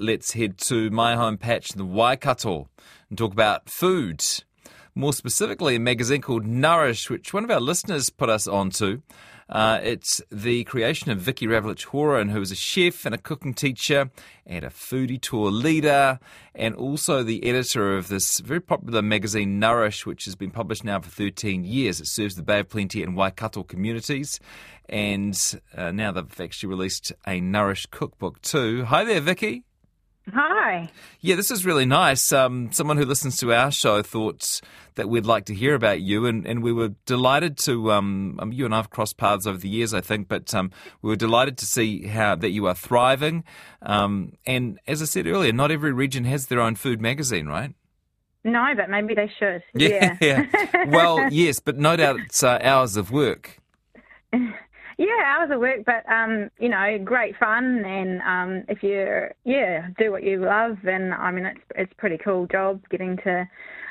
let's head to my home patch, the Waikato, and talk about food. More specifically, a magazine called Nourish, which one of our listeners put us onto. Uh, it's the creation of Vicky Ravlich Horan, who is a chef and a cooking teacher and a foodie tour leader, and also the editor of this very popular magazine Nourish, which has been published now for 13 years. It serves the Bay of Plenty and Waikato communities, and uh, now they've actually released a Nourish cookbook too. Hi there, Vicky. Hi. Yeah, this is really nice. Um, someone who listens to our show thought that we'd like to hear about you, and, and we were delighted to. Um, um, you and I've crossed paths over the years, I think, but um, we were delighted to see how that you are thriving. Um, and as I said earlier, not every region has their own food magazine, right? No, but maybe they should. Yeah. yeah. well, yes, but no doubt it's uh, hours of work. Yeah, hours of work, but um, you know, great fun, and um, if you yeah do what you love, and I mean it's it's pretty cool job getting to.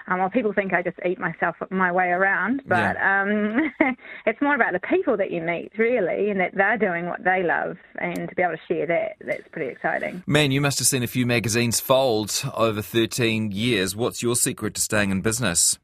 Um, well, people think I just eat myself my way around, but yeah. um, it's more about the people that you meet, really, and that they're doing what they love, and to be able to share that, that's pretty exciting. Man, you must have seen a few magazines fold over 13 years. What's your secret to staying in business?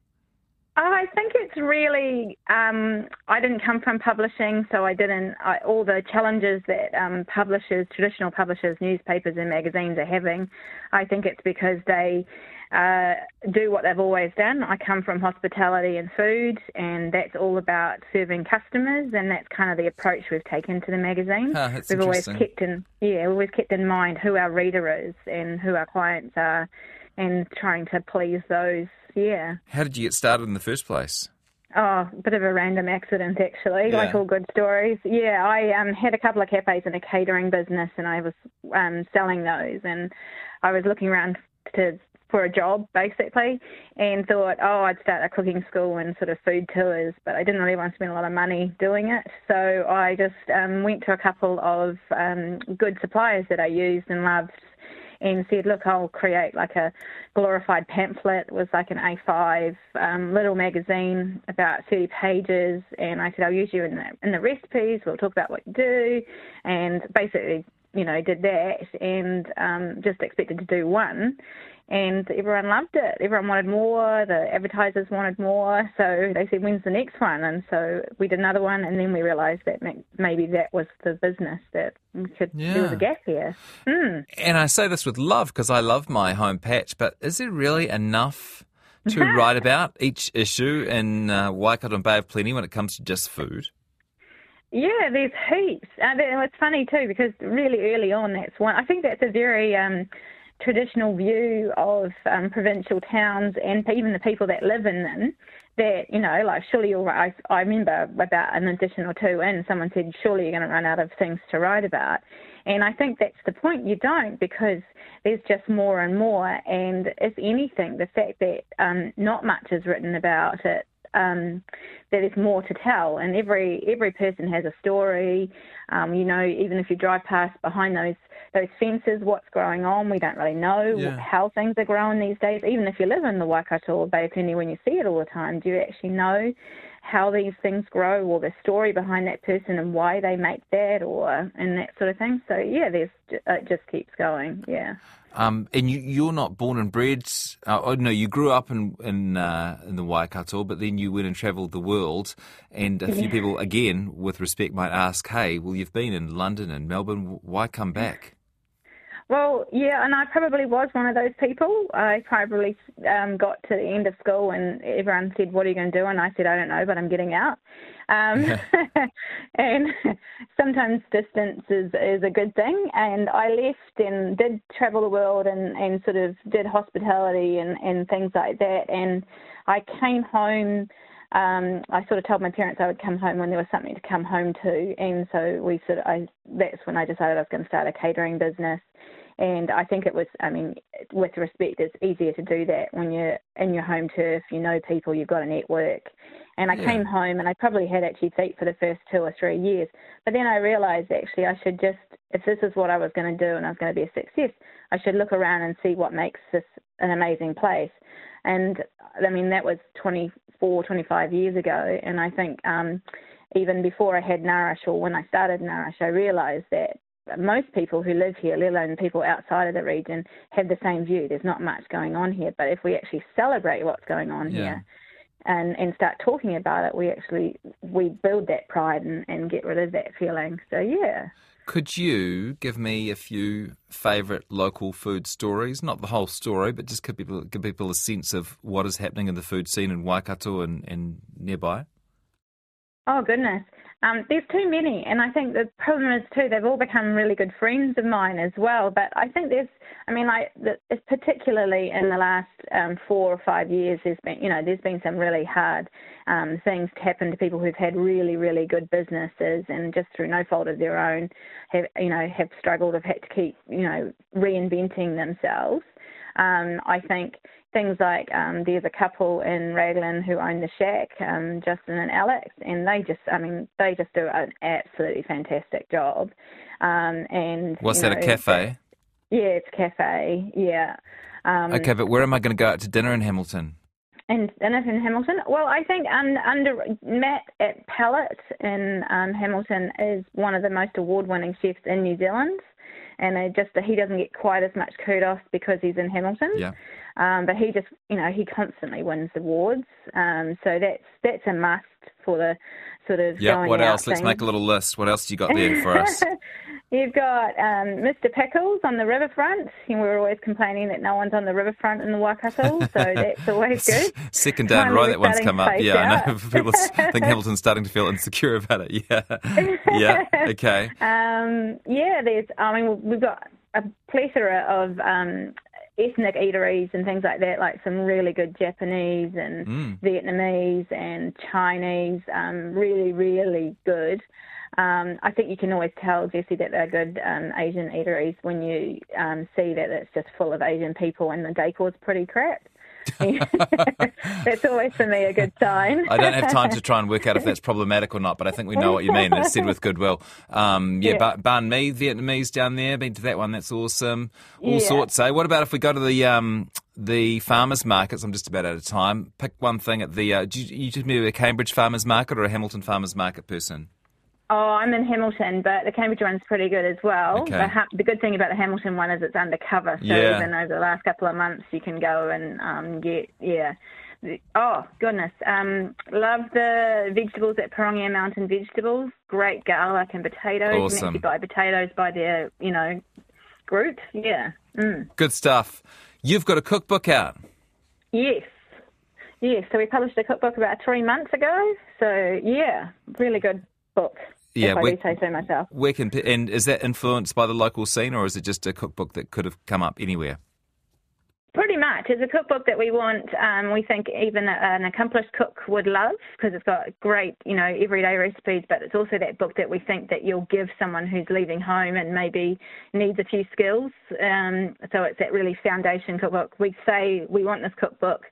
Oh, I think it's really. Um, I didn't come from publishing, so I didn't. I, all the challenges that um, publishers, traditional publishers, newspapers, and magazines are having, I think it's because they uh, do what they've always done. I come from hospitality and food, and that's all about serving customers, and that's kind of the approach we've taken to the magazine. Huh, we've always kept in, yeah, we've always kept in mind who our reader is and who our clients are, and trying to please those yeah. How did you get started in the first place? Oh, a bit of a random accident, actually, yeah. like all good stories. Yeah, I um, had a couple of cafes and a catering business, and I was um, selling those, and I was looking around to for a job basically, and thought, oh, I'd start a cooking school and sort of food tours, but I didn't really want to spend a lot of money doing it, so I just um, went to a couple of um, good suppliers that I used and loved and said, look, I'll create like a glorified pamphlet. It was like an A5 um, little magazine, about 30 pages. And I said, I'll use you in the, in the recipes. We'll talk about what you do. And basically, you know, did that and um, just expected to do one and everyone loved it. Everyone wanted more. The advertisers wanted more. So they said, "When's the next one?" And so we did another one, and then we realised that maybe that was the business that could yeah. there was a gap here. Mm. And I say this with love because I love my home patch. But is there really enough? To write about each issue in uh, Waikato and Bay of Plenty when it comes to just food? Yeah, there's heaps. Uh, it's funny too because really early on, that's one. I think that's a very um, traditional view of um, provincial towns and even the people that live in them that, you know, like surely you'll I, I remember about an edition or two in, someone said, surely you're going to run out of things to write about. And I think that's the point. You don't because there's just more and more. And if anything, the fact that um, not much is written about it um, that there's more to tell, and every every person has a story. Um, you know, even if you drive past behind those those fences, what's going on, we don't really know yeah. how things are growing these days. Even if you live in the Waikato or Plenty, when you see it all the time, do you actually know how these things grow or the story behind that person and why they make that or and that sort of thing. So yeah, there's it just keeps going. Yeah. Um, and you, you're not born and bred. Uh, oh no, you grew up in in, uh, in the Waikato, but then you went and travelled the world. And a few yeah. people, again, with respect, might ask, "Hey, well, you've been in London and Melbourne. Why come back?" Well, yeah, and I probably was one of those people. I probably um, got to the end of school and everyone said, "What are you going to do?" And I said, "I don't know, but I'm getting out." Um, and sometimes distance is, is a good thing. And I left and did travel the world and, and sort of did hospitality and, and things like that. And I came home. Um, I sort of told my parents I would come home when there was something to come home to, and so we sort of I that's when I decided I was going to start a catering business. And I think it was, I mean, with respect, it's easier to do that when you're in your home turf, you know people, you've got a network. And I yeah. came home and I probably had actually feet for the first two or three years. But then I realised actually I should just, if this is what I was going to do and I was going to be a success, I should look around and see what makes this an amazing place. And I mean, that was 24, 25 years ago. And I think um, even before I had Nourish or when I started Nourish, I realised that most people who live here, let alone people outside of the region, have the same view. There's not much going on here, but if we actually celebrate what's going on Yeah. here and and start talking about it, we actually we build that pride and, and get rid of that feeling. So yeah. Could you give me a few favourite local food stories? Not the whole story, but just give people, give people a sense of what is happening in the food scene in Waikato and, and nearby. Oh goodness, um, there's too many, and I think the problem is too they've all become really good friends of mine as well. But I think there's, I mean, like it's particularly in the last um, four or five years, there's been, you know, there's been some really hard um, things to happen to people who've had really, really good businesses, and just through no fault of their own, have you know have struggled, have had to keep, you know, reinventing themselves. Um, I think things like um, there's a couple in Raglan who own the shack, um, Justin and Alex, and they just, I mean, they just do an absolutely fantastic job. Um, and What's that, a know, cafe? Yeah, it's a cafe. Yeah. Um, Okay, but where am I going to go out to dinner in Hamilton? And Innit in Hamilton? Well, I think un, under Matt at Palate in um, Hamilton is one of the most award-winning chefs in New Zealand, and just he doesn't get quite as much kudos because he's in Hamilton. Yeah. Um, but he just, you know, he constantly wins awards. Um, so that's that's a must for the sort of Yeah. What else? Let's make a little list. What else do you got there for us? You've got um, Mr. Pickles on the riverfront. And we're always complaining that no one's on the riverfront in the Waikato, so that's always good. Second down, right? That one's come up. Yeah, I know. People think Hamilton's starting to feel insecure about it. Yeah. Yeah. Okay. Um, yeah, there's. I mean, we've got a plethora of um, ethnic eateries and things like that, like some really good Japanese and Mm. Vietnamese and Chinese. Um, really, really good. Um, I think you can always tell, Jesse, that they're good um, Asian eateries when you um, see that it's just full of Asian people and the decor's pretty crap. that's always for me a good sign. I don't have time to try and work out if that's problematic or not, but I think we know what you mean. It's said with goodwill. Um, yeah, Yeah. Ba- banh mi, Vietnamese down there. Been to that one. That's awesome. All Yeah. sorts. Eh? What about if we go to the um, the farmers markets? I'm just about out of time. Pick one thing at the. Uh, do you, you just maybe a Cambridge farmers market or a Hamilton farmers market person? Oh, I'm in Hamilton, but the Cambridge one's pretty good as well. Okay. The, ha- the good thing about the Hamilton one is it's undercover, so Yeah. even over the last couple of months, you can go and um, get yeah. Oh goodness, um, love the vegetables at Pirongia Mountain Vegetables. Great garlic and potatoes. You Awesome. actually buy potatoes by their you know group. Yeah. Mm. Good stuff. You've got a cookbook out. Yes. Yes. So we published a cookbook about three months ago. So yeah, really good book. Yeah, if I we- do say so myself. Where can and is that influenced by the local scene, or is it just a cookbook that could have come up anywhere? Pretty much. It's a cookbook that we want, um, we think even an accomplished cook would love because it's got great, you know, everyday recipes, but it's also that book that we think that you'll give someone who's leaving home and maybe needs a few skills. Um, so it's that really foundation cookbook. We say we want this cookbook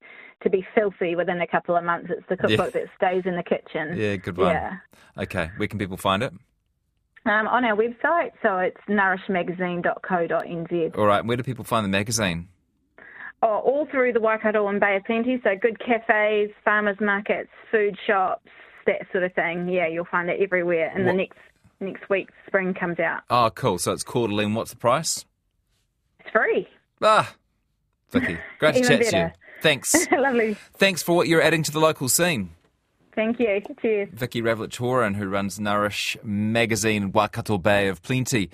to be filthy within a couple of months. It's the cookbook that stays in the kitchen. Yeah, good one. Yeah. Okay, where can people find it? Um, on our website, so it's nourishmagazine.co.nz. All right, where do people find the magazine? Oh, all through the Waikato and Bay of Plenty. So good cafes, farmers markets, food shops, that sort of thing. Yeah, you'll find it everywhere. And What- the next next week, spring comes out. Oh, cool. So it's quarterly, and what's the price? It's free. Ah, Vicky, great to chat to you. Thanks. Lovely. Thanks for what you're adding to the local scene. Thank you. Cheers. Vicky Ravlich Horan, who runs Nourish magazine Waikato Bay of Plenty.